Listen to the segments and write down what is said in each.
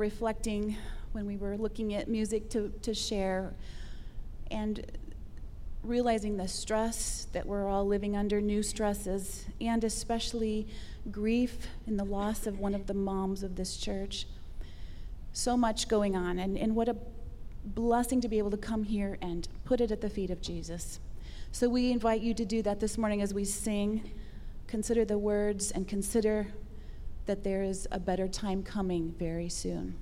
reflecting when we were looking at music to, to share and realizing the stress that we're all living under, new stresses, and especially grief in the loss of one of the moms of this church. So much going on, and, and what a blessing to be able to come here and put it at the feet of Jesus. So we invite you to do that this morning as we sing. Consider the words and consider that there is a better time coming very soon.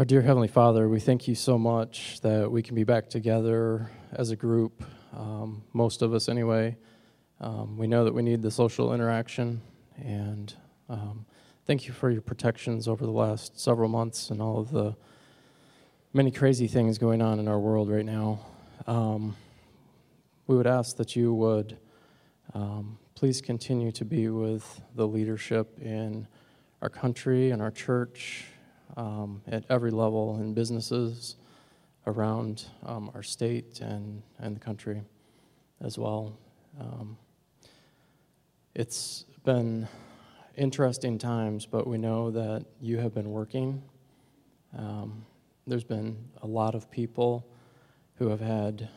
Our dear Heavenly Father, we thank you so much that we can be back together as a group, um, most of us anyway. Um, we know that we need the social interaction, and um, thank you for your protections over the last several months and all of the many crazy things going on in our world right now. Um, we would ask that you would um, please continue to be with the leadership in our country and our church um, at every level in businesses around um, our state and, and the country as well. Um, it's been interesting times, but we know that you have been working. Um, there's been a lot of people who have had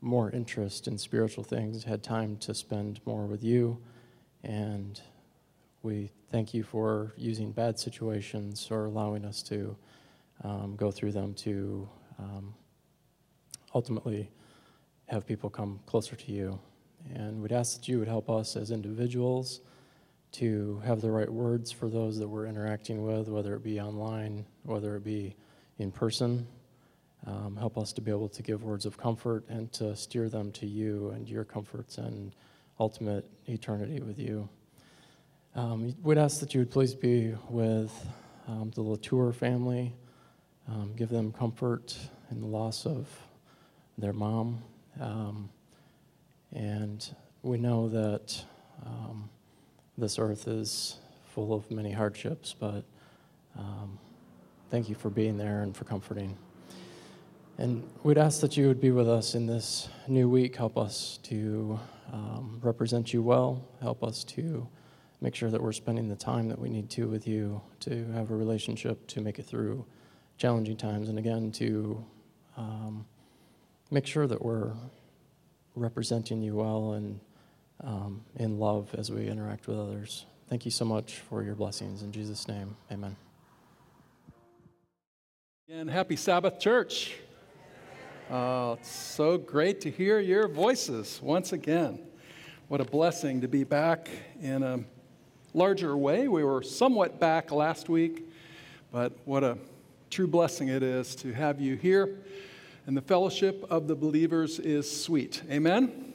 more interest in spiritual things, had time to spend more with you, and we thank you for using bad situations or allowing us to um, go through them to um, ultimately have people come closer to you. And we'd ask that you would help us as individuals to have the right words for those that we're interacting with, whether it be online, whether it be in person. Um, help us to be able to give words of comfort and to steer them to you and your comforts and ultimate eternity with you. Um, we'd ask that you would please be with um, the Latour family, um, give them comfort in the loss of their mom. Um, and we know that um, this earth is full of many hardships, but um, thank you for being there and for comforting. And we'd ask that you would be with us in this new week. Help us to represent you well. Help us to make sure that we're spending the time that we need to with you to have a relationship to make it through challenging times and again to um, make sure that we're representing you well and um, in love as we interact with others. Thank you so much for your blessings. In Jesus' name, amen. And happy Sabbath, church. Oh, it's so great to hear your voices once again. What a blessing to be back in a larger way. We were somewhat back last week, but what a true blessing it is to have you here. And the fellowship of the believers is sweet. Amen?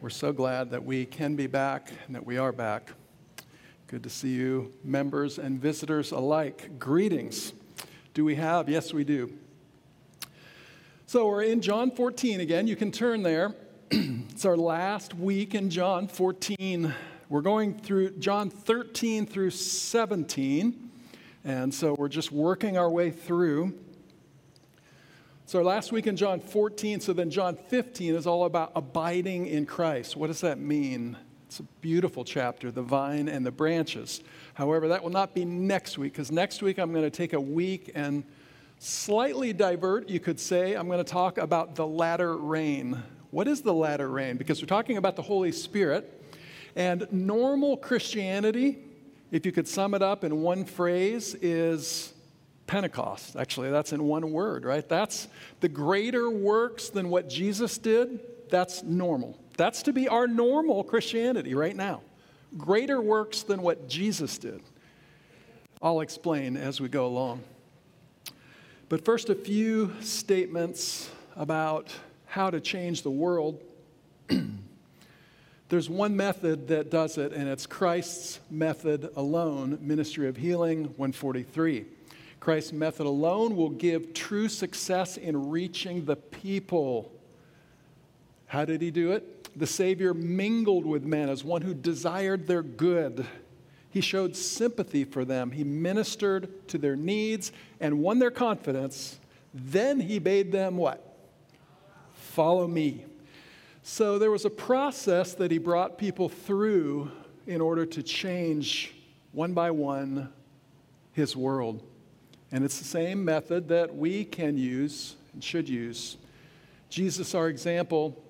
We're so glad that we can be back and that we are back. Good to see you, members and visitors alike. Greetings. Do we have? Yes, we do. So we're in John 14 again. You can turn there. it's our last week in John 14. We're going through John 13 through 17, and so we're just working our way through. So, last week in John 14, so then John 15 is all about abiding in Christ. What does that mean? It's a beautiful chapter, the vine and the branches. However, that will not be next week, because next week I'm going to take a week and slightly divert, you could say. I'm going to talk about the latter rain. What is the latter rain? Because we're talking about the Holy Spirit. And normal Christianity, if you could sum it up in one phrase, is Pentecost. Actually, that's in one word, right? That's the greater works than what Jesus did. That's normal. That's to be our normal Christianity right now. Greater works than what Jesus did. I'll explain as we go along. But first, a few statements about how to change the world. There's one method that does it, and it's Christ's method alone, Ministry of Healing 143. Christ's method alone will give true success in reaching the people. How did he do it? The Savior mingled with men as one who desired their good. He showed sympathy for them. He ministered to their needs and won their confidence. Then he bade them what? Follow me. So there was a process that he brought people through in order to change one by one his world. And it's the same method that we can use and should use. Jesus, our example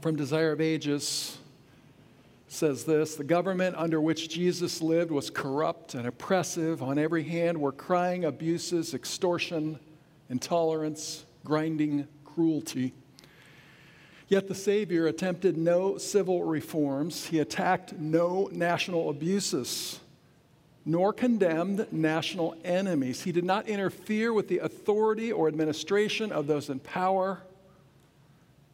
from Desire of Ages, says this The government under which Jesus lived was corrupt and oppressive. On every hand were crying abuses, extortion, intolerance, grinding cruelty. Yet the Savior attempted no civil reforms, he attacked no national abuses, nor condemned national enemies. He did not interfere with the authority or administration of those in power.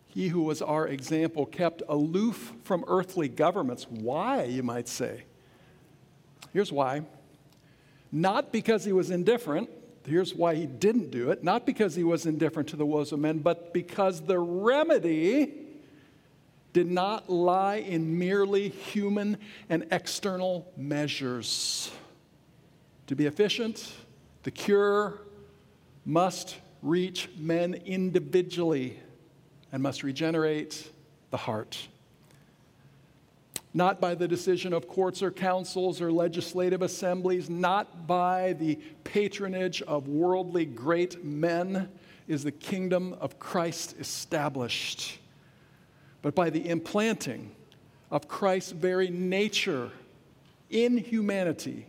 He who was our example kept aloof from earthly governments. Why, you might say? Here's why. Not because he was indifferent. Here's why he didn't do it. Not because he was indifferent to the woes of men, but because the remedy did not lie in merely human and external measures. To be efficient, the cure must reach men individually and must regenerate the heart. Not by the decision of courts or councils or legislative assemblies, not by the patronage of worldly great men is the kingdom of Christ established, but by the implanting of Christ's very nature in humanity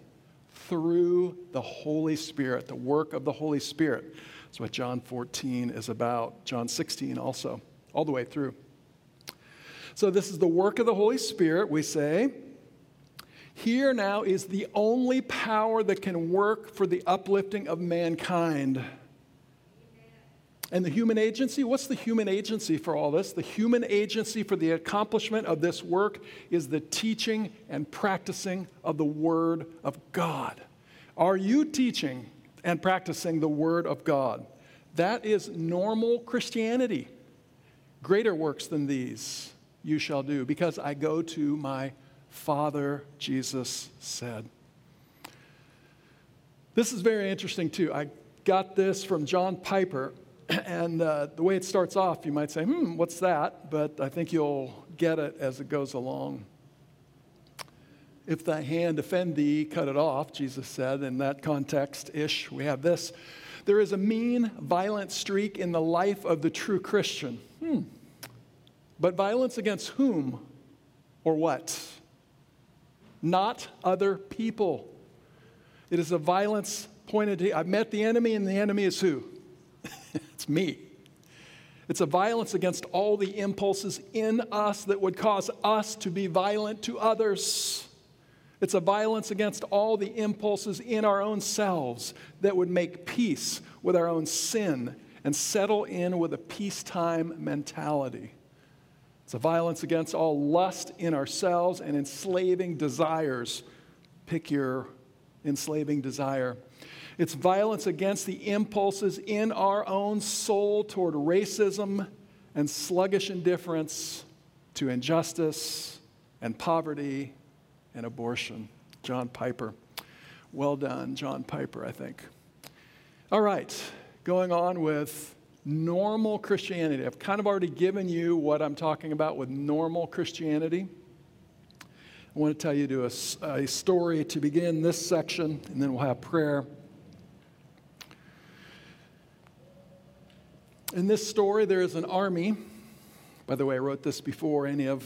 through the Holy Spirit, the work of the Holy Spirit. That's what John 14 is about, John 16 also, all the way through. So, this is the work of the Holy Spirit, we say. Here now is the only power that can work for the uplifting of mankind. And the human agency, what's the human agency for all this? The human agency for the accomplishment of this work is the teaching and practicing of the Word of God. Are you teaching and practicing the Word of God? That is normal Christianity. Greater works than these you shall do, because I go to my Father, Jesus said. This is very interesting, too. I got this from John Piper and uh, the way it starts off, you might say, hmm, what's that? But I think you'll get it as it goes along. If thy hand offend thee, cut it off, Jesus said. In that context ish, we have this. There is a mean, violent streak in the life of the true Christian. Hmm. But violence against whom or what? Not other people. It is a violence pointed to, I've met the enemy, and the enemy is who? it's me. It's a violence against all the impulses in us that would cause us to be violent to others. It's a violence against all the impulses in our own selves that would make peace with our own sin and settle in with a peacetime mentality. It's a violence against all lust in ourselves and enslaving desires. Pick your enslaving desire. It's violence against the impulses in our own soul toward racism and sluggish indifference to injustice and poverty and abortion. John Piper. Well done, John Piper, I think. All right, going on with normal Christianity. I've kind of already given you what I'm talking about with normal Christianity. I want to tell you to a, a story to begin this section, and then we'll have prayer. In this story, there is an army. By the way, I wrote this before any of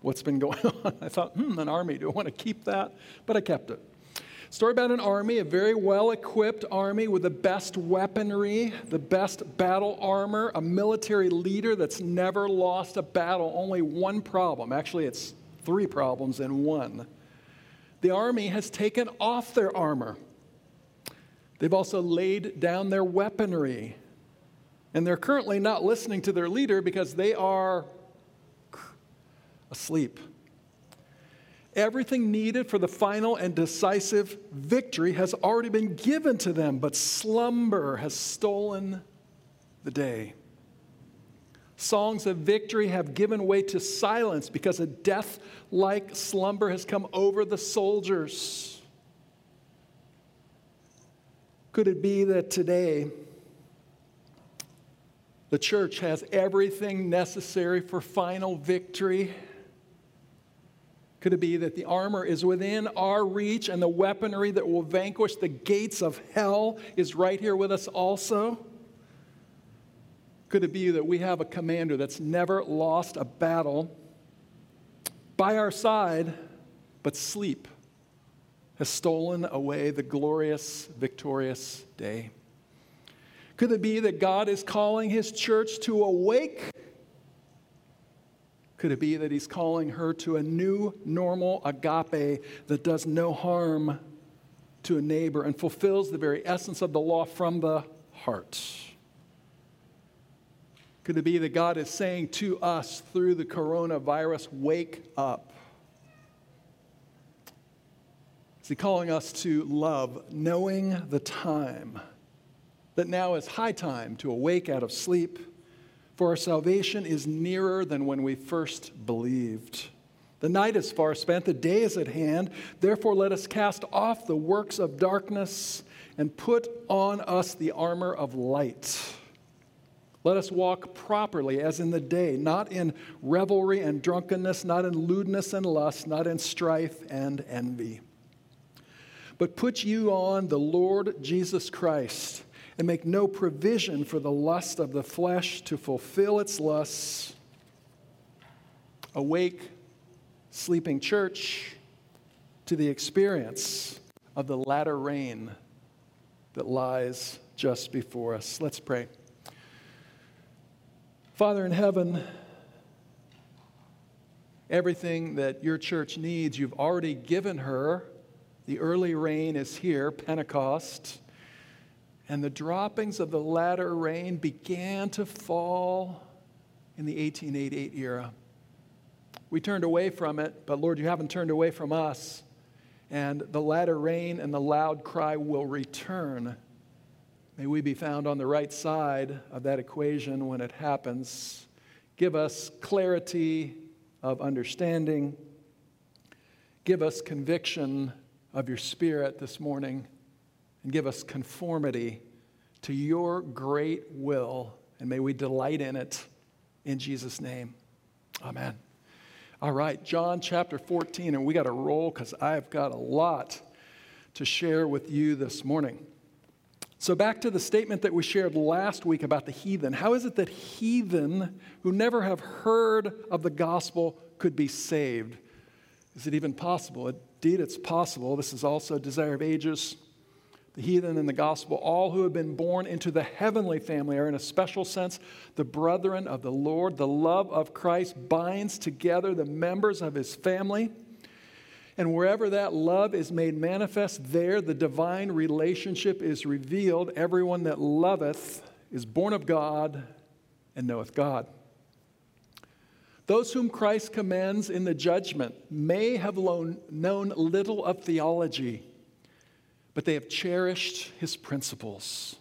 what's been going on. I thought, hmm, an army. Do I want to keep that? But I kept it. Story about an army, a very well equipped army with the best weaponry, the best battle armor, a military leader that's never lost a battle. Only one problem. Actually, it's three problems in one. The army has taken off their armor, they've also laid down their weaponry. And they're currently not listening to their leader because they are asleep. Everything needed for the final and decisive victory has already been given to them, but slumber has stolen the day. Songs of victory have given way to silence because a death like slumber has come over the soldiers. Could it be that today, the church has everything necessary for final victory. Could it be that the armor is within our reach and the weaponry that will vanquish the gates of hell is right here with us also? Could it be that we have a commander that's never lost a battle by our side, but sleep has stolen away the glorious, victorious day? Could it be that God is calling his church to awake? Could it be that he's calling her to a new, normal agape that does no harm to a neighbor and fulfills the very essence of the law from the heart. Could it be that God is saying to us through the coronavirus, wake up? Is He calling us to love, knowing the time, that now is high time to awake out of sleep, for our salvation is nearer than when we first believed. The night is far spent, the day is at hand. Therefore, let us cast off the works of darkness and put on us the armor of light. Let us walk properly as in the day, not in revelry and drunkenness, not in lewdness and lust, not in strife and envy. But put you on the Lord Jesus Christ and make no provision for the lust of the flesh to fulfill its lusts. Awake, sleeping church, to the experience of the latter rain that lies just before us. Let's pray. Father in heaven, everything that your church needs, you've already given her. The early rain is here, Pentecost, and the droppings of the latter rain began to fall in the 1888 era. We turned away from it, but Lord, you haven't turned away from us. And the latter rain and the loud cry will return May we be found on the right side of that equation when it happens. Give us clarity of understanding. Give us conviction of your spirit this morning. And give us conformity to your great will. And may we delight in it in Jesus' name. Amen. All right, John chapter 14, and we got to roll because I've got a lot to share with you this morning. So, back to the statement that we shared last week about the heathen. How is it that heathen who never have heard of the gospel could be saved? Is it even possible? Indeed, it's possible. This is also desire of ages. The heathen in the gospel, all who have been born into the heavenly family, are in a special sense the brethren of the Lord. The love of Christ binds together the members of his family. And wherever that love is made manifest, there the divine relationship is revealed. Everyone that loveth is born of God and knoweth God. Those whom Christ commends in the judgment may have known little of theology, but they have cherished his principles.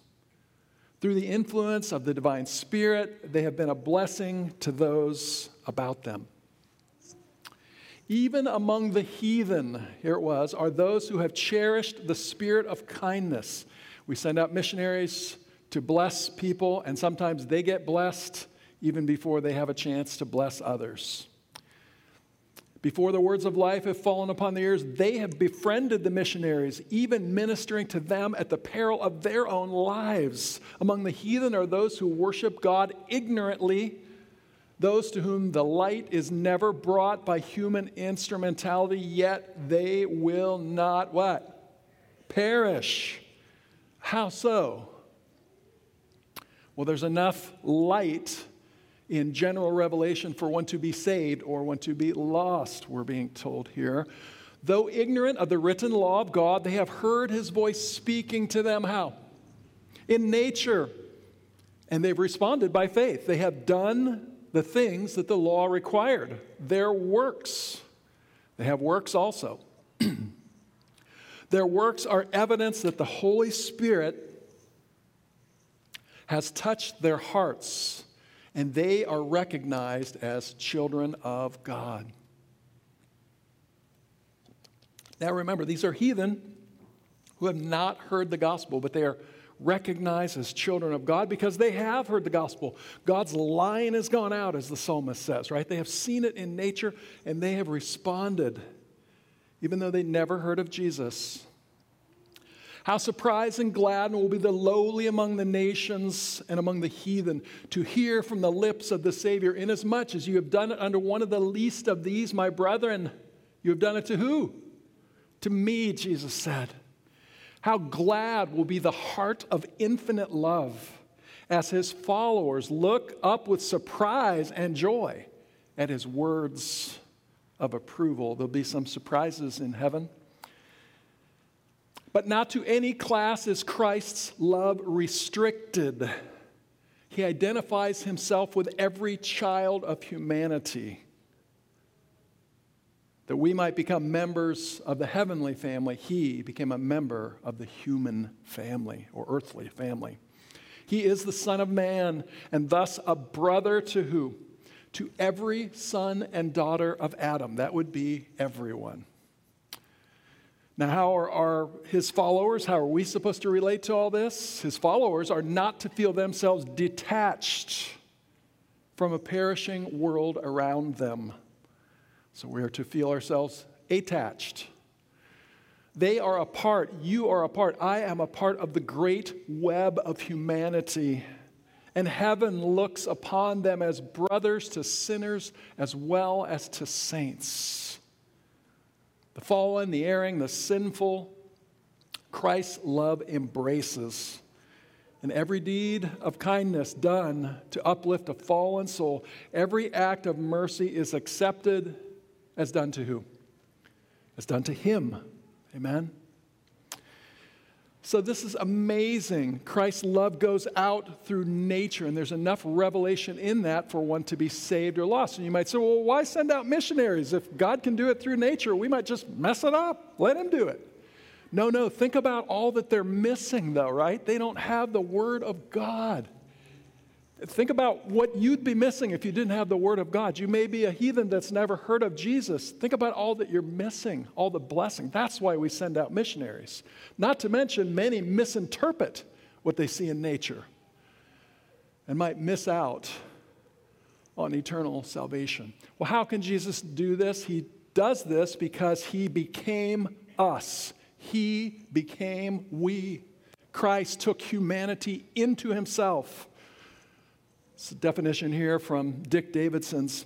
Through the influence of the divine spirit, they have been a blessing to those about them. Even among the heathen, here it was, are those who have cherished the spirit of kindness. We send out missionaries to bless people, and sometimes they get blessed even before they have a chance to bless others. Before the words of life have fallen upon the ears, they have befriended the missionaries, even ministering to them at the peril of their own lives. Among the heathen are those who worship God ignorantly those to whom the light is never brought by human instrumentality, yet they will not what? Perish. How so? Well, there's enough light in general revelation for one to be saved or one to be lost, we're being told here. Though ignorant of the written law of God, they have heard his voice speaking to them how? In nature. And they've responded by faith. They have done the things that the law required, their works. They have works also. their works are evidence that the Holy Spirit has touched their hearts and they are recognized as children of God. Now remember, these are heathen who have not heard the gospel, but they are recognized as children of God because they have heard the gospel. God's line has gone out, as the psalmist says, right? They have seen it in nature and they have responded, even though they never heard of Jesus. How surprised and glad will be the lowly among the nations and among the heathen to hear from the lips of the Savior, inasmuch as you have done it under one of the least of these, my brethren. You have done it to who? To me, Jesus said. How glad will be the heart of infinite love as his followers look up with surprise and joy at his words of approval. There'll be some surprises in heaven. But not to any class is Christ's love restricted. He identifies himself with every child of humanity. That we might become members of the heavenly family, he became a member of the human family or earthly family. He is the Son of Man and thus a brother to who? To every son and daughter of Adam. That would be everyone. Now, how are, are, his followers, how are we supposed to relate to all this? His followers are not to feel themselves detached from a perishing world around them. So we are to feel ourselves attached. They are a part, you are a part, I am a part of the great web of humanity. And heaven looks upon them as brothers to sinners as well as to saints the fallen, the erring, the sinful, Christ's love embraces. And every deed of kindness done to uplift a fallen soul, every act of mercy is accepted as done to who? As done to Him. Amen? So, this is amazing. Christ's love goes out through nature, and there's enough revelation in that for one to be saved or lost. And you might say, well, why send out missionaries? If God can do it through nature, we might just mess it up. Let Him do it. No, no, think about all that they're missing, though, right? They don't have the Word of God. Think about what you'd be missing if you didn't have the Word of God. You may be a heathen that's never heard of Jesus. Think about all that you're missing, all the blessing. That's why we send out missionaries. Not to mention, many misinterpret what they see in nature and might miss out on eternal salvation. Well, how can Jesus do this? He does this because he became us, he became we. Christ took humanity into himself definition here from Dick Davidson's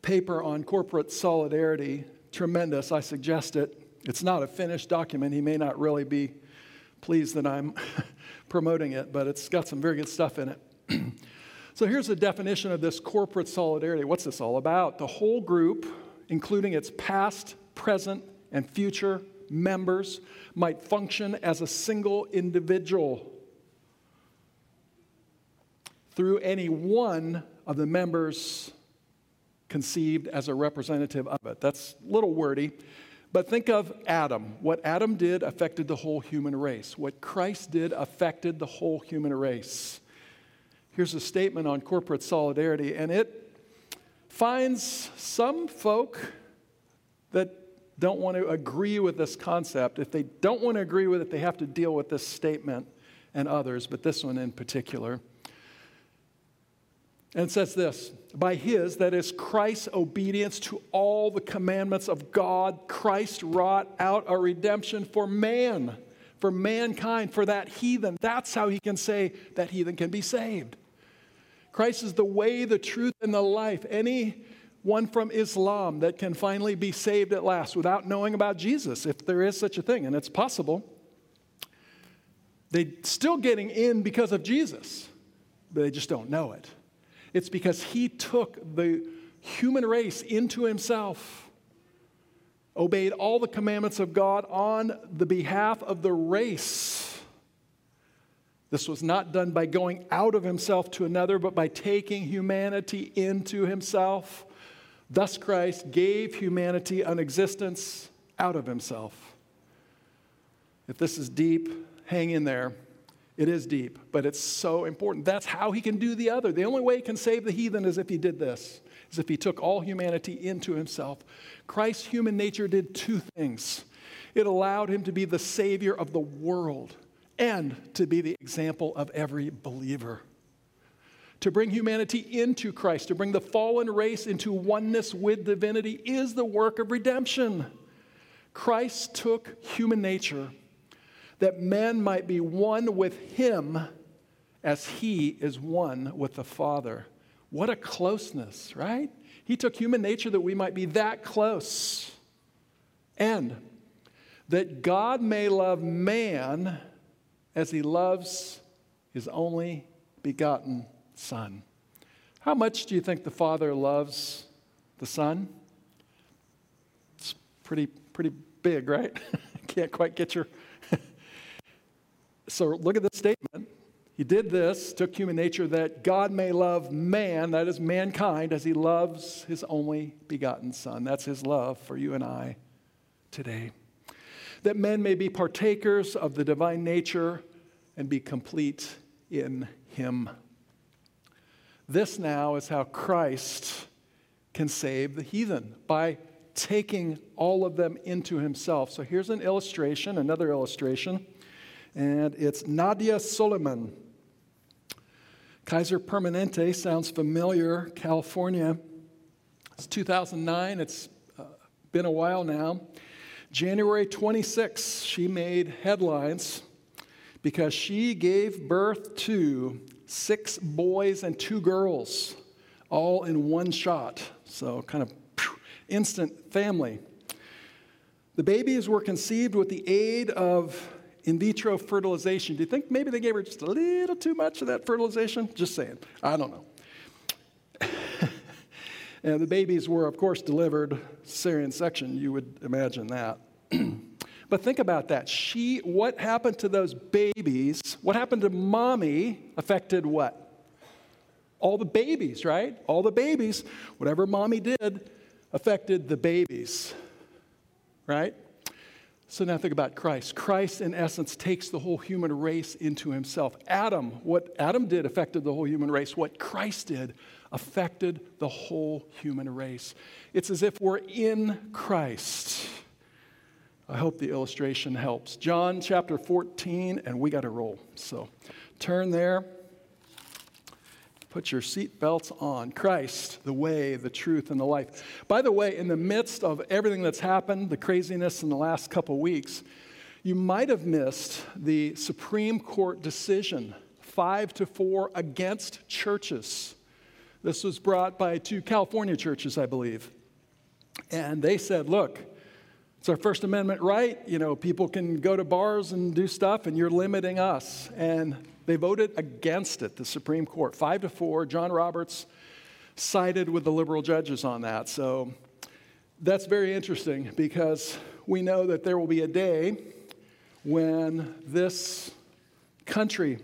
paper on corporate solidarity. Tremendous. I suggest it. It's not a finished document. He may not really be pleased that I'm promoting it, but it's got some very good stuff in it. so here's a definition of this corporate solidarity. What's this all about? The whole group, including its past, present, and future members, might function as a single individual through any one of the members conceived as a representative of it. That's a little wordy, but think of Adam. What Adam did affected the whole human race. What Christ did affected the whole human race. Here's a statement on corporate solidarity, and it finds some folk that don't want to agree with this concept. If they don't want to agree with it, they have to deal with this statement and others, but this one in particular. And it says this by his, that is Christ's obedience to all the commandments of God, Christ wrought out a redemption for man, for mankind, for that heathen. That's how he can say that heathen can be saved. Christ is the way, the truth, and the life. Any one from Islam that can finally be saved at last without knowing about Jesus, if there is such a thing, and it's possible. They're still getting in because of Jesus, but they just don't know it. It's because he took the human race into himself, obeyed all the commandments of God on the behalf of the race. This was not done by going out of himself to another, but by taking humanity into himself. Thus, Christ gave humanity an existence out of himself. If this is deep, hang in there. It is deep, but it's so important. That's how he can do the other. The only way he can save the heathen is if he did this, is if he took all humanity into himself. Christ's human nature did two things it allowed him to be the savior of the world and to be the example of every believer. To bring humanity into Christ, to bring the fallen race into oneness with divinity, is the work of redemption. Christ took human nature that man might be one with him as he is one with the Father. What a closeness, right? He took human nature that we might be that close. And that God may love man as he loves his only begotten Son. How much do you think the Father loves the Son? It's pretty, pretty big, right? Can't quite get your. So look at the statement. He did this, took human nature, that God may love man, that is mankind, as he loves his only begotten Son. That's his love for you and I today. That men may be partakers of the divine nature and be complete in him. This now is how Christ can save the heathen by taking all of them into himself. So here's an illustration, another illustration, and it's Nadya Suleman. Kaiser Permanente sounds familiar, California. It's 2009, it's uh, been a while now. January 26, she made headlines because she gave birth to six boys and two girls, all in one shot. So, kind of instant family. The babies were conceived with the aid of in vitro fertilization. Do you think maybe they gave her just a little too much of that fertilization? Just saying. I don't know. and the babies were, of course, delivered cesarean section. You would imagine that. but think about that. She, what happened to those babies? What happened to mommy affected what? All the babies, right? All the babies. Whatever mommy did affected the babies, right? So now think about Christ. Christ, in essence, takes the whole human race into himself. Adam, what Adam did affected the whole human race. What Christ did affected the whole human race. It's as if we're in Christ. I hope the illustration helps. John chapter 14, and we got to roll. So turn there. Put your seatbelts on. Christ, the way, the truth, and the life. By the way, in the midst of everything that's happened, the craziness in the last couple weeks, you might have missed the Supreme Court decision, five to four against churches. This was brought by two California churches, I believe. And they said, look, it's our First Amendment right. You know, people can go to bars and do stuff, and you're limiting us. And they voted against it, the Supreme Court, five to four. John Roberts sided with the liberal judges on that. So that's very interesting because we know that there will be a day when this country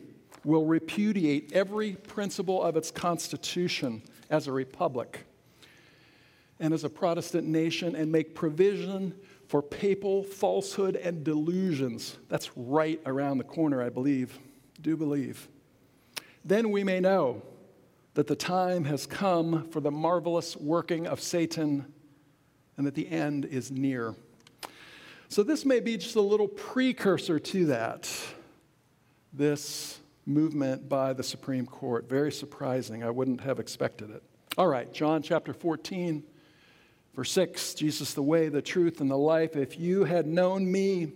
will repudiate every principle of its constitution as a republic and as a Protestant nation and make provision for papal falsehood and delusions. That's right around the corner, I believe do believe. Then we may know that the time has come for the marvelous working of Satan and that the end is near. So, this may be just a little precursor to that, this movement by the Supreme Court. Very surprising. I wouldn't have expected it. All right, John chapter 14, verse 6 Jesus, the way, the truth, and the life. If you had known me,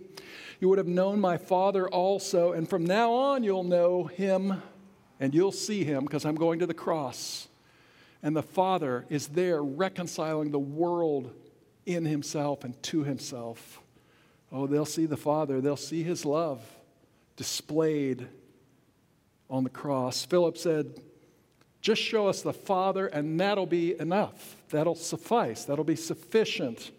you would have known my Father also. And from now on, you'll know him and you'll see him because I'm going to the cross. And the Father is there reconciling the world in himself and to himself. Oh, they'll see the Father, they'll see his love displayed on the cross. Philip said, Just show us the Father, and that'll be enough. That'll suffice. That'll be sufficient.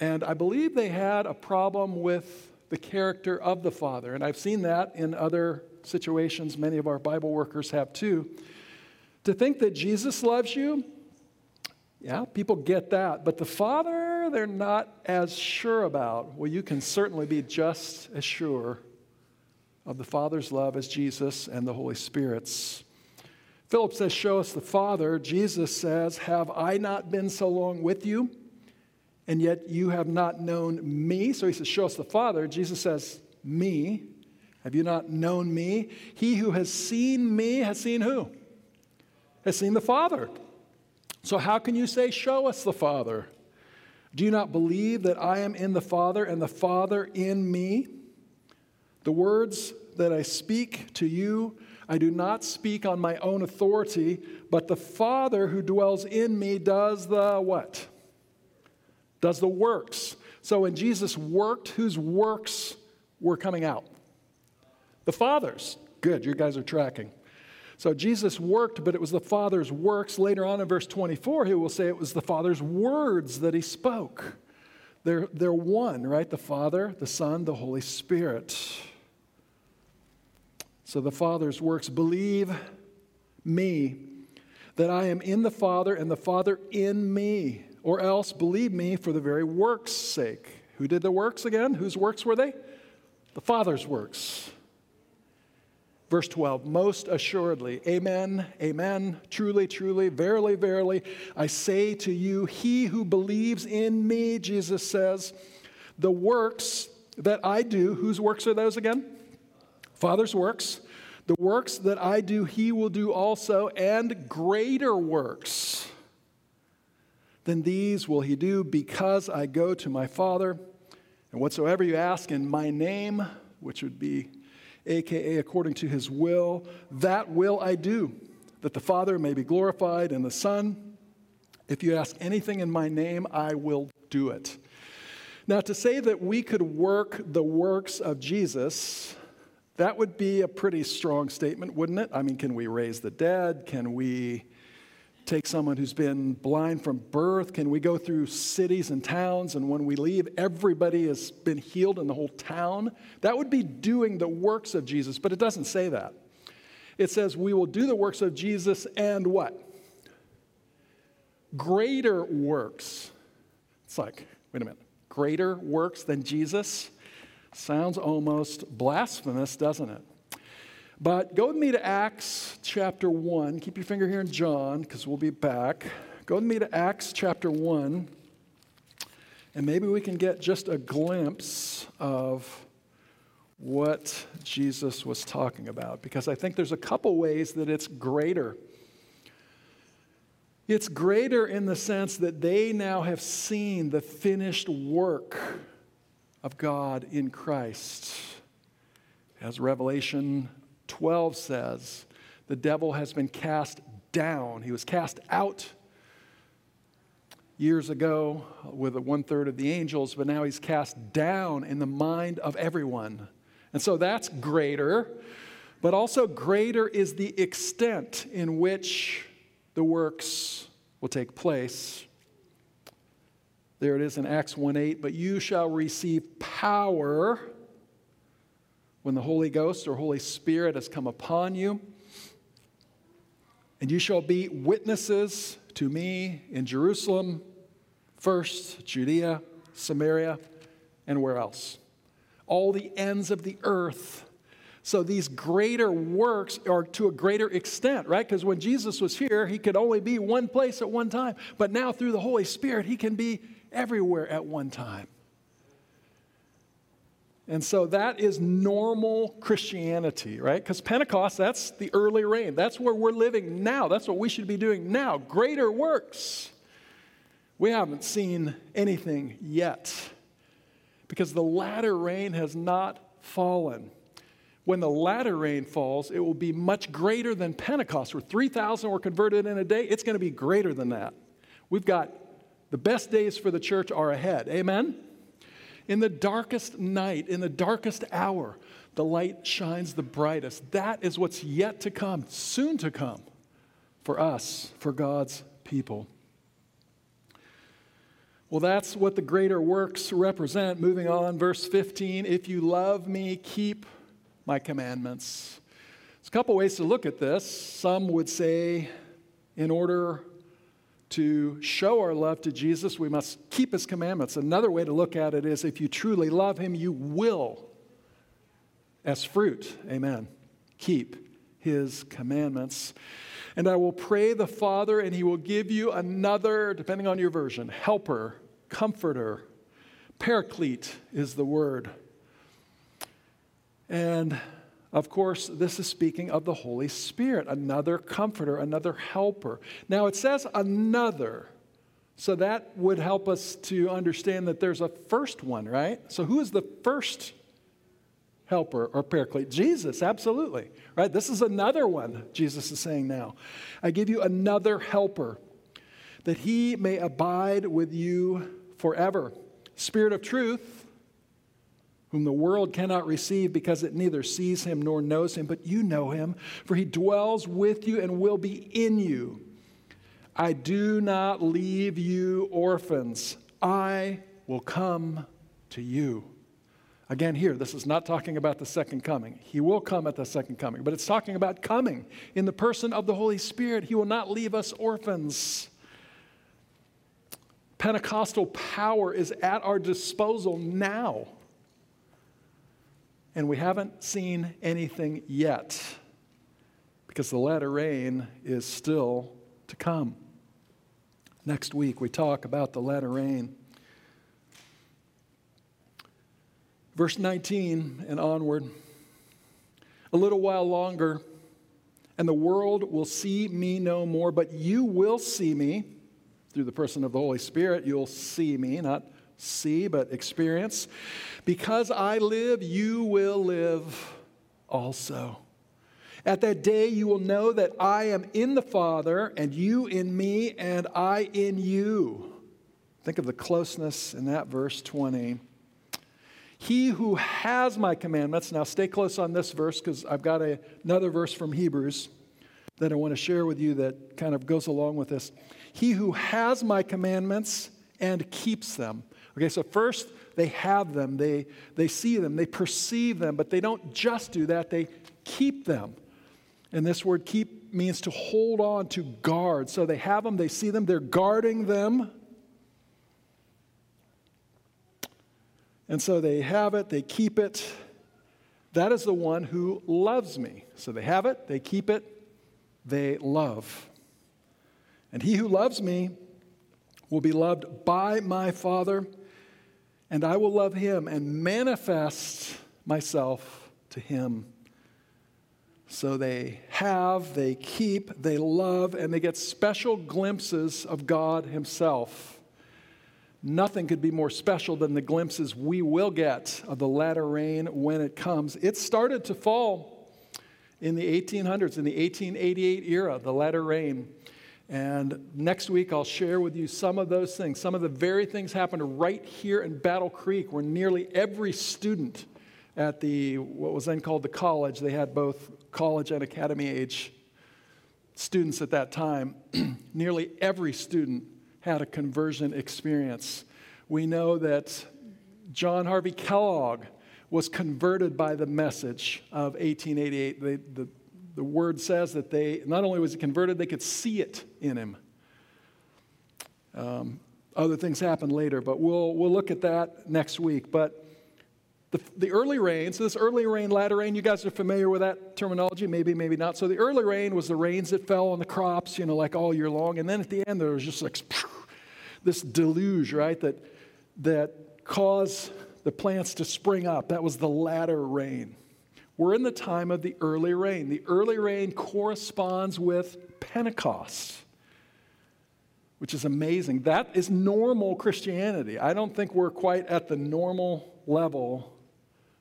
And I believe they had a problem with the character of the Father. And I've seen that in other situations. Many of our Bible workers have too. To think that Jesus loves you, yeah, people get that. But the Father, they're not as sure about. Well, you can certainly be just as sure of the Father's love as Jesus and the Holy Spirit's. Philip says, Show us the Father. Jesus says, Have I not been so long with you? And yet you have not known me. So he says, Show us the Father. Jesus says, Me. Have you not known me? He who has seen me has seen who? Has seen the Father. So how can you say, Show us the Father? Do you not believe that I am in the Father and the Father in me? The words that I speak to you, I do not speak on my own authority, but the Father who dwells in me does the what? Does the works. So when Jesus worked, whose works were coming out? The Father's. Good, you guys are tracking. So Jesus worked, but it was the Father's works. Later on in verse 24, he will say it was the Father's words that he spoke. They're, they're one, right? The Father, the Son, the Holy Spirit. So the Father's works believe me that I am in the Father and the Father in me, or else believe me for the very works' sake. Who did the works again? Whose works were they? The Father's works. Verse 12, most assuredly, amen, amen, truly, truly, verily, verily, I say to you, he who believes in me, Jesus says, the works that I do, whose works are those again? Father's works. The works that I do, he will do also, and greater works than these will he do, because I go to my Father. And whatsoever you ask in my name, which would be aka according to his will, that will I do, that the Father may be glorified and the Son. If you ask anything in my name, I will do it. Now, to say that we could work the works of Jesus, that would be a pretty strong statement, wouldn't it? I mean, can we raise the dead? Can we take someone who's been blind from birth? Can we go through cities and towns and when we leave, everybody has been healed in the whole town? That would be doing the works of Jesus, but it doesn't say that. It says we will do the works of Jesus and what? Greater works. It's like, wait a minute, greater works than Jesus? Sounds almost blasphemous, doesn't it? But go with me to Acts chapter 1. Keep your finger here in John because we'll be back. Go with me to Acts chapter 1, and maybe we can get just a glimpse of what Jesus was talking about because I think there's a couple ways that it's greater. It's greater in the sense that they now have seen the finished work of God in Christ. As Revelation 12 says, the devil has been cast down. He was cast out years ago with one third of the angels, but now he's cast down in the mind of everyone. And so that's greater, but also greater is the extent in which the works will take place. There it is in Acts 1 8, but you shall receive power when the Holy Ghost or Holy Spirit has come upon you. And you shall be witnesses to me in Jerusalem, first Judea, Samaria, and where else? All the ends of the earth. So these greater works are to a greater extent, right? Because when Jesus was here, he could only be one place at one time. But now through the Holy Spirit, he can be everywhere at one time. And so that is normal Christianity, right? Because Pentecost, that's the early rain. That's where we're living now. That's what we should be doing now. Greater works. We haven't seen anything yet because the latter rain has not fallen. When the latter rain falls, it will be much greater than Pentecost, where 3,000 were converted in a day. It's going to be greater than that. We've got the best days for the church are ahead. Amen? In the darkest night, in the darkest hour, the light shines the brightest. That is what's yet to come, soon to come for us, for God's people. Well, that's what the greater works represent. Moving on, verse 15 if you love me, keep my commandments. There's a couple ways to look at this. Some would say, in order to show our love to Jesus, we must keep his commandments. Another way to look at it is if you truly love him, you will, as fruit, amen, keep his commandments. And I will pray the Father, and he will give you another, depending on your version, helper, comforter. Paraclete is the word. And of course, this is speaking of the Holy Spirit, another comforter, another helper. Now, it says another, so that would help us to understand that there's a first one, right? So, who is the first helper or paraclete? Jesus, absolutely, right? This is another one, Jesus is saying now. I give you another helper, that he may abide with you forever. Spirit of truth whom the world cannot receive because it neither sees him nor knows him, but you know him, for he dwells with you and will be in you. I do not leave you orphans, I will come to you. Again, here, this is not talking about the second coming. He will come at the second coming, but it's talking about coming in the person of the Holy Spirit. He will not leave us orphans. Pentecostal power is at our disposal now. And we haven't seen anything yet because the latter rain is still to come. Next week, we talk about the latter rain. Verse 19 and onward. A little while longer, and the world will see me no more, but you will see me through the person of the Holy Spirit. You'll see me, not see, but experience. Because I live, you will live also. At that day, you will know that I am in the Father, and you in me, and I in you. Think of the closeness in that verse 20. He who has my commandments, now stay close on this verse because I've got a, another verse from Hebrews that I want to share with you that kind of goes along with this. He who has my commandments and keeps them. Okay, so first they have them, they, they see them, they perceive them, but they don't just do that, they keep them. And this word keep means to hold on, to guard. So they have them, they see them, they're guarding them. And so they have it, they keep it. That is the one who loves me. So they have it, they keep it, they love. And he who loves me will be loved by my Father, and I will love him and manifest myself to him. So they have, they keep, they love, and they get special glimpses of God Himself. Nothing could be more special than the glimpses we will get of the latter rain when it comes. It started to fall in the 1800s, in the 1888 era, the latter rain. And next week, I'll share with you some of those things. Some of the very things happened right here in Battle Creek, where nearly every student at the what was then called the college, they had both college and academy age students at that time. nearly every student had a conversion experience. We know that John Harvey Kellogg was converted by the message of 1888. They, the, the word says that they, not only was he converted, they could see it in him. Um, other things happened later, but we'll, we'll look at that next week. But the, the early rain, so this early rain, latter rain, you guys are familiar with that terminology? Maybe, maybe not. So the early rain was the rains that fell on the crops, you know, like all year long. And then at the end, there was just like this deluge, right, that, that caused the plants to spring up. That was the latter rain. We're in the time of the early rain. The early rain corresponds with Pentecost, which is amazing. That is normal Christianity. I don't think we're quite at the normal level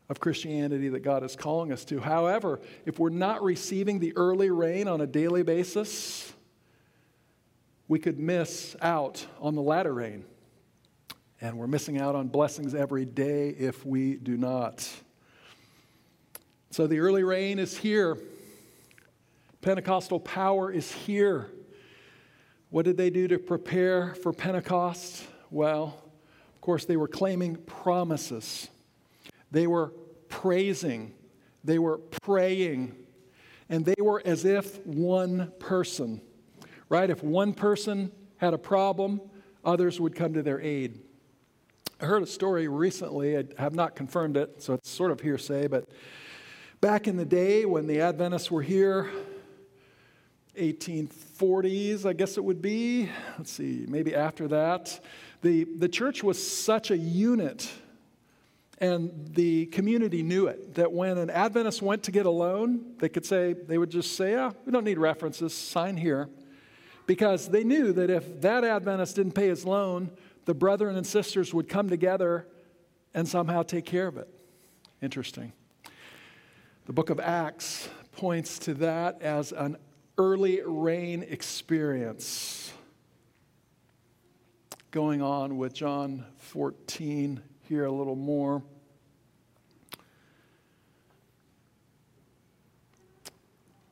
of Christianity that God is calling us to. However, if we're not receiving the early rain on a daily basis, we could miss out on the latter rain. And we're missing out on blessings every day if we do not. So the early rain is here. Pentecostal power is here. What did they do to prepare for Pentecost? Well, of course, they were claiming promises. They were praising, they were praying, and they were as if one person, right? If one person had a problem, others would come to their aid. I heard a story recently, I have not confirmed it, so it's sort of hearsay, but back in the day when the Adventists were here, 1840s, I guess it would be, let's see, maybe after that, the, the church was such a unit and the community knew it that when an Adventist went to get a loan, they could say, they would just say, yeah, we don't need references, sign here. Because they knew that if that Adventist didn't pay his loan, the brethren and sisters would come together and somehow take care of it. Interesting. The book of Acts points to that as an early rain experience. Going on with John 14 here a little more.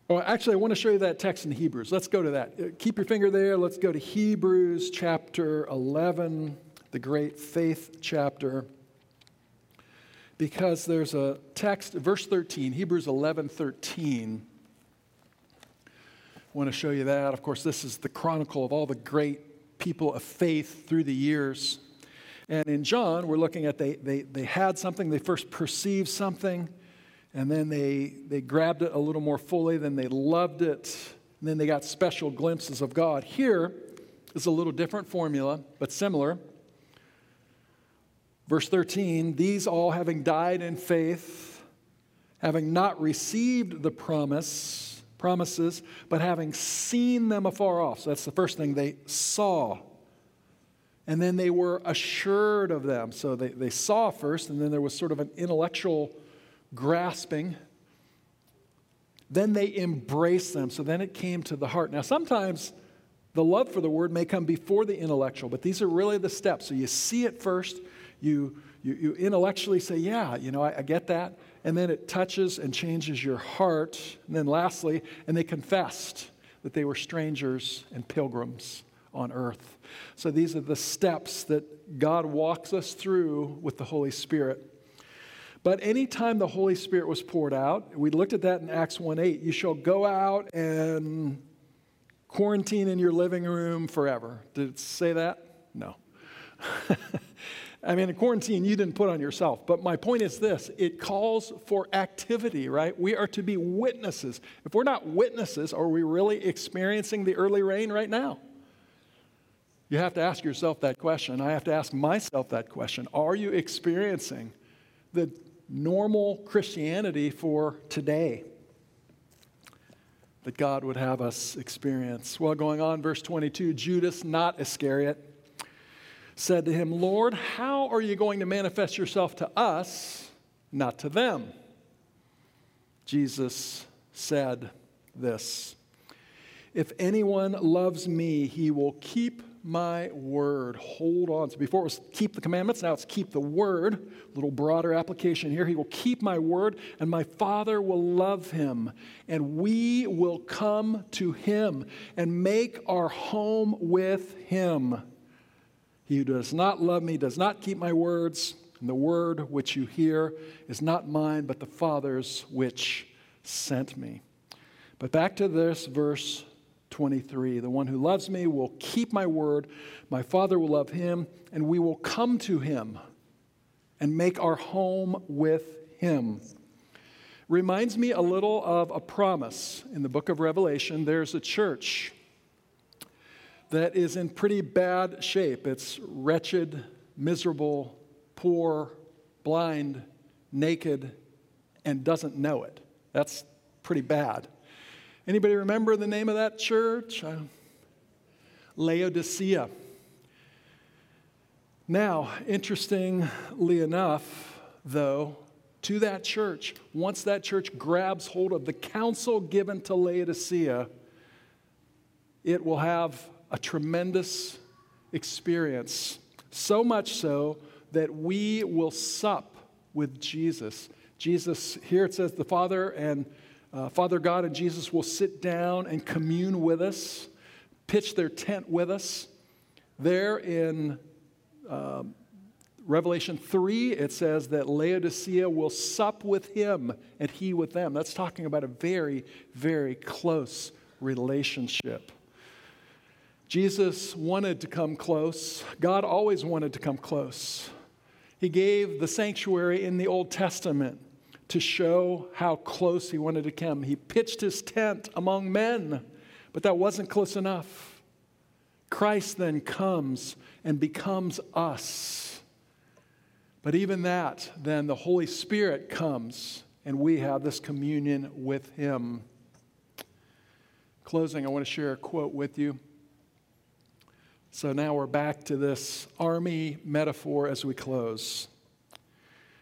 Well, actually, I want to show you that text in Hebrews. Let's go to that. Uh, keep your finger there. Let's go to Hebrews chapter 11, the great faith chapter, because there's a text, verse 13, Hebrews 11 13. I want to show you that. Of course, this is the chronicle of all the great people of faith through the years. And in John, we're looking at they, they, they had something, they first perceived something, and then they, they grabbed it a little more fully, then they loved it, and then they got special glimpses of God. Here is a little different formula, but similar. Verse 13 These all having died in faith, having not received the promise, promises, but having seen them afar off. So that's the first thing they saw and then they were assured of them. So they, they saw first, and then there was sort of an intellectual grasping. Then they embraced them. So then it came to the heart. Now, sometimes the love for the word may come before the intellectual, but these are really the steps. So you see it first, you, you, you intellectually say, Yeah, you know, I, I get that. And then it touches and changes your heart. And then lastly, and they confessed that they were strangers and pilgrims on earth. So these are the steps that God walks us through with the Holy Spirit. But anytime the Holy Spirit was poured out, we looked at that in Acts 1 8, you shall go out and quarantine in your living room forever. Did it say that? No. I mean, a quarantine you didn't put on yourself. But my point is this it calls for activity, right? We are to be witnesses. If we're not witnesses, are we really experiencing the early rain right now? You have to ask yourself that question. I have to ask myself that question. Are you experiencing the normal Christianity for today that God would have us experience? Well, going on, verse 22 Judas, not Iscariot, said to him, Lord, how are you going to manifest yourself to us, not to them? Jesus said this If anyone loves me, he will keep my word. Hold on. So before it was keep the commandments, now it's keep the word. A little broader application here. He will keep my word, and my Father will love him, and we will come to him and make our home with him. He who does not love me does not keep my words, and the word which you hear is not mine, but the Father's which sent me. But back to this verse 23. The one who loves me will keep my word. My Father will love him, and we will come to him and make our home with him. Reminds me a little of a promise in the book of Revelation. There's a church that is in pretty bad shape. It's wretched, miserable, poor, blind, naked, and doesn't know it. That's pretty bad. Anybody remember the name of that church? Uh, Laodicea. Now, interestingly enough, though, to that church, once that church grabs hold of the counsel given to Laodicea, it will have a tremendous experience. So much so that we will sup with Jesus. Jesus, here it says, the Father and uh, Father God and Jesus will sit down and commune with us, pitch their tent with us. There in uh, Revelation 3, it says that Laodicea will sup with him and he with them. That's talking about a very, very close relationship. Jesus wanted to come close. God always wanted to come close. He gave the sanctuary in the Old Testament to show how close he wanted to come. He pitched his tent among men, but that wasn't close enough. Christ then comes and becomes us. But even that, then the Holy Spirit comes and we have this communion with him. Closing, I want to share a quote with you. So now we're back to this army metaphor as we close.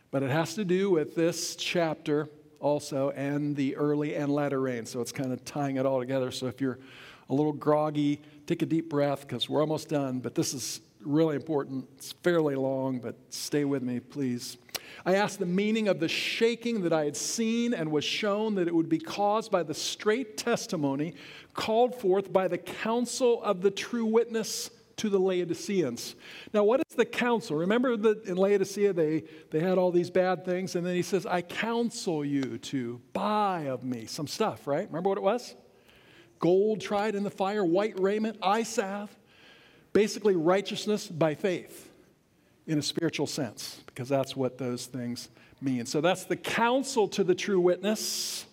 But it has to do with this chapter also and the early and latter rain. So it's kind of tying it all together. So if you're a little groggy, take a deep breath because we're almost done. But this is really important. It's fairly long, but stay with me, please. I asked the meaning of the shaking that I had seen and was shown that it would be caused by the straight testimony called forth by the counsel of the true witness to the Laodiceans. Now, what is the counsel? Remember that in Laodicea they, they had all these bad things, and then he says, I counsel you to buy of me some stuff, right? Remember what it was? Gold tried in the fire, white raiment, eye salve, basically righteousness by faith in a spiritual sense, because that's what those things mean. So that's the counsel to the true witness.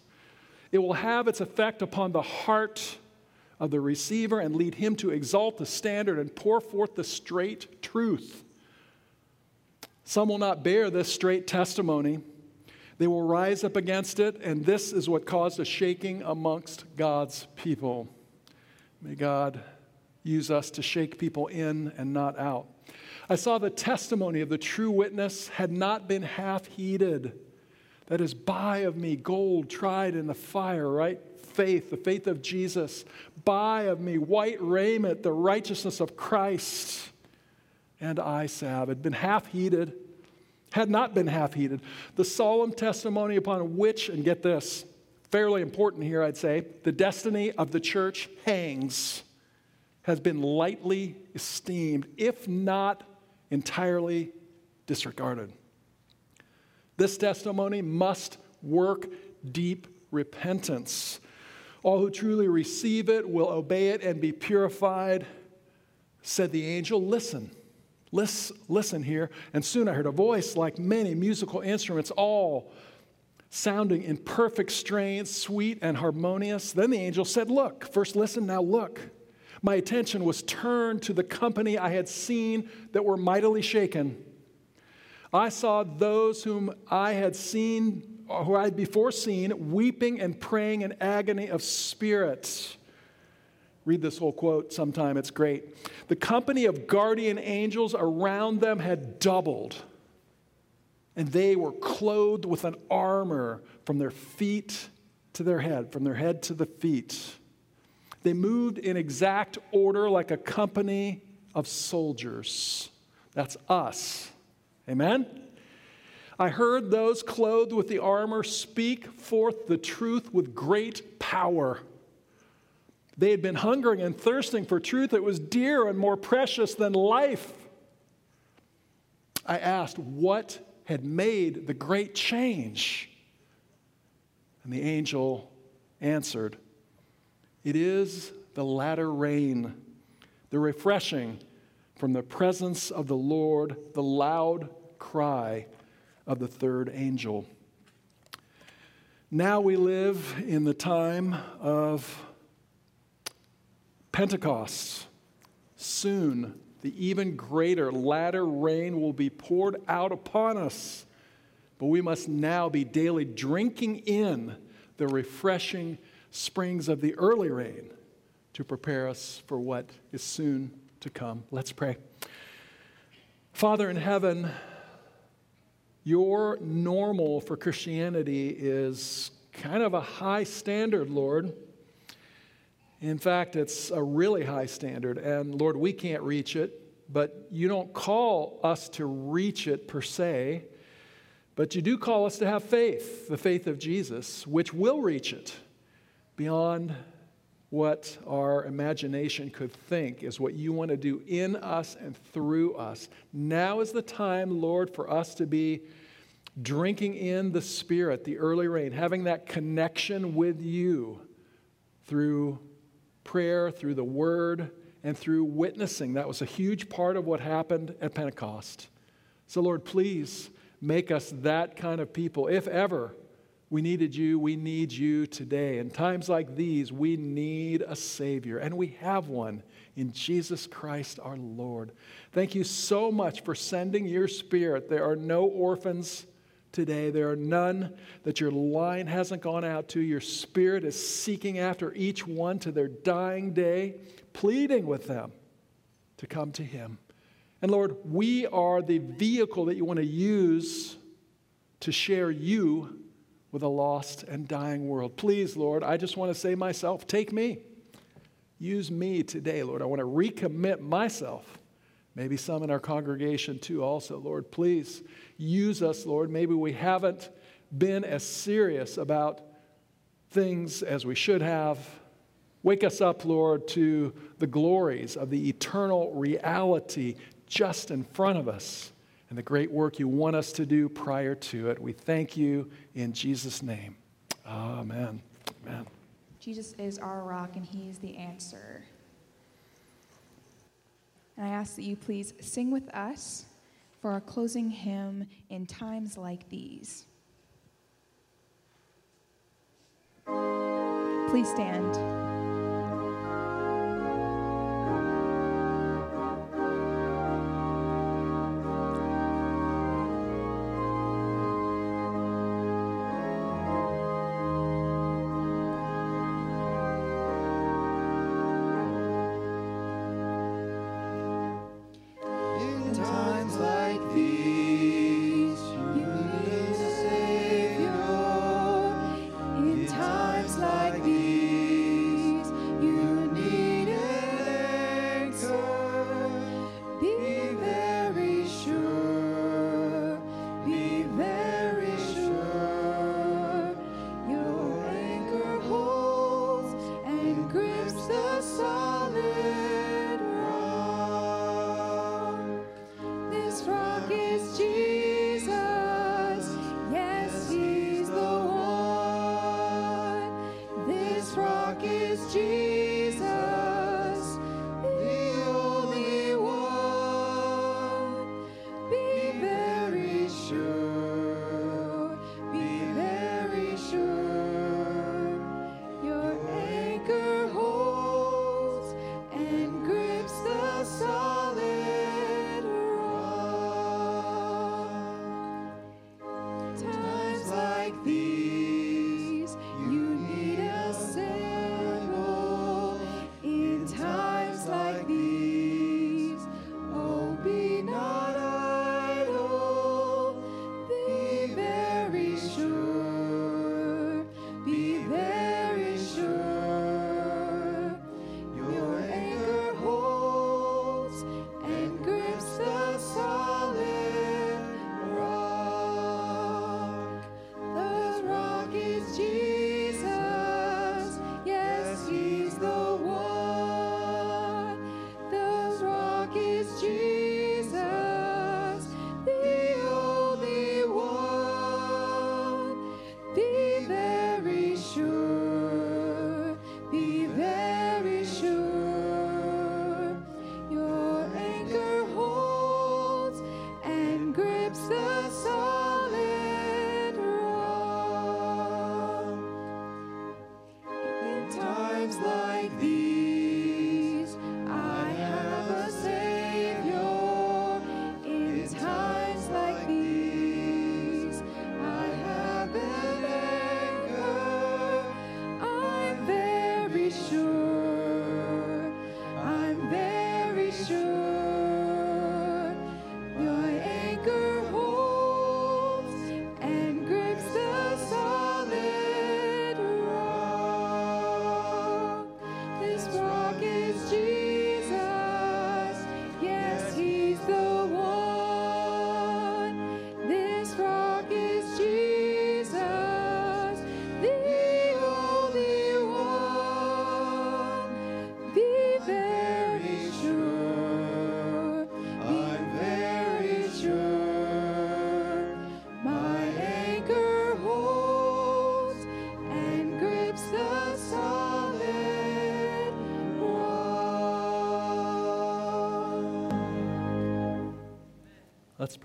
It will have its effect upon the heart of the receiver and lead him to exalt the standard and pour forth the straight truth. Some will not bear this straight testimony. They will rise up against it, and this is what caused a shaking amongst God's people. May God use us to shake people in and not out. I saw the testimony of the true witness had not been half heeded. That is, buy of me gold tried in the fire, right? Faith, the faith of Jesus. Buy of me white raiment, the righteousness of Christ. And eye salve had been half heeded, had not been half heeded. The solemn testimony upon which, and get this, fairly important here, I'd say, the destiny of the church hangs, has been lightly esteemed, if not entirely disregarded. This testimony must work deep repentance. All who truly receive it will obey it and be purified. Said the angel, Listen, listen, listen here. And soon I heard a voice like many musical instruments, all sounding in perfect strains, sweet and harmonious. Then the angel said, Look, first listen, now look. My attention was turned to the company I had seen that were mightily shaken. I saw those whom I had seen, Uh, who I had before seen, weeping and praying in agony of spirit. Read this whole quote sometime, it's great. The company of guardian angels around them had doubled, and they were clothed with an armor from their feet to their head, from their head to the feet. They moved in exact order like a company of soldiers. That's us. Amen? I heard those clothed with the armor speak forth the truth with great power. They had been hungering and thirsting for truth that was dear and more precious than life. I asked, What had made the great change? And the angel answered, it is the latter rain, the refreshing from the presence of the Lord, the loud cry of the third angel. Now we live in the time of Pentecost. Soon, the even greater latter rain will be poured out upon us. But we must now be daily drinking in the refreshing springs of the early rain to prepare us for what is soon to come. Let's pray. Father in heaven, your normal for Christianity is kind of a high standard, Lord. In fact, it's a really high standard, and Lord, we can't reach it, but you don't call us to reach it per se, but you do call us to have faith, the faith of Jesus, which will reach it beyond what our imagination could think is what you want to do in us and through us. Now is the time, Lord, for us to be drinking in the Spirit, the early rain, having that connection with you through prayer, through the Word, and through witnessing. That was a huge part of what happened at Pentecost. So, Lord, please make us that kind of people, if ever we needed you. We need you today. In times like these, we need a Savior, and we have one in Jesus Christ our Lord. Thank you so much for sending your Spirit. There are no orphans today, there are none that your line hasn't gone out to. Your Spirit is seeking after each one to their dying day, pleading with them to come to Him. And Lord, we are the vehicle that you want to use to share you with a lost and dying world. Please, Lord, I just want to say myself, take me. Use me today, Lord. I want to recommit myself. Maybe some in our congregation too, also. Lord, please use us, Lord. Maybe we haven't been as serious about things as we should have. Wake us up, Lord, to the glories of the eternal reality just in front of us and the great work you want us to do prior to it. We thank you in Jesus' name. Amen. Amen. Jesus is our rock and he is the answer. And I ask that you please sing with us for our closing hymn in times like these. Please stand.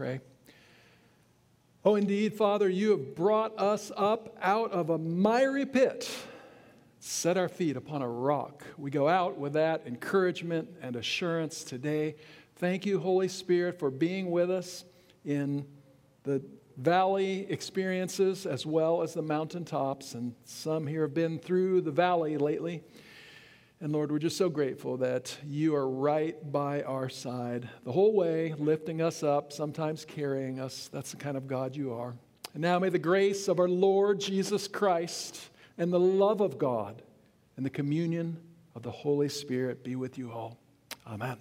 Pray. Oh, indeed, Father, you have brought us up out of a miry pit, set our feet upon a rock. We go out with that encouragement and assurance today. Thank you, Holy Spirit, for being with us in the valley experiences as well as the mountaintops. And some here have been through the valley lately. And Lord, we're just so grateful that you are right by our side the whole way, lifting us up, sometimes carrying us. That's the kind of God you are. And now may the grace of our Lord Jesus Christ and the love of God and the communion of the Holy Spirit be with you all. Amen.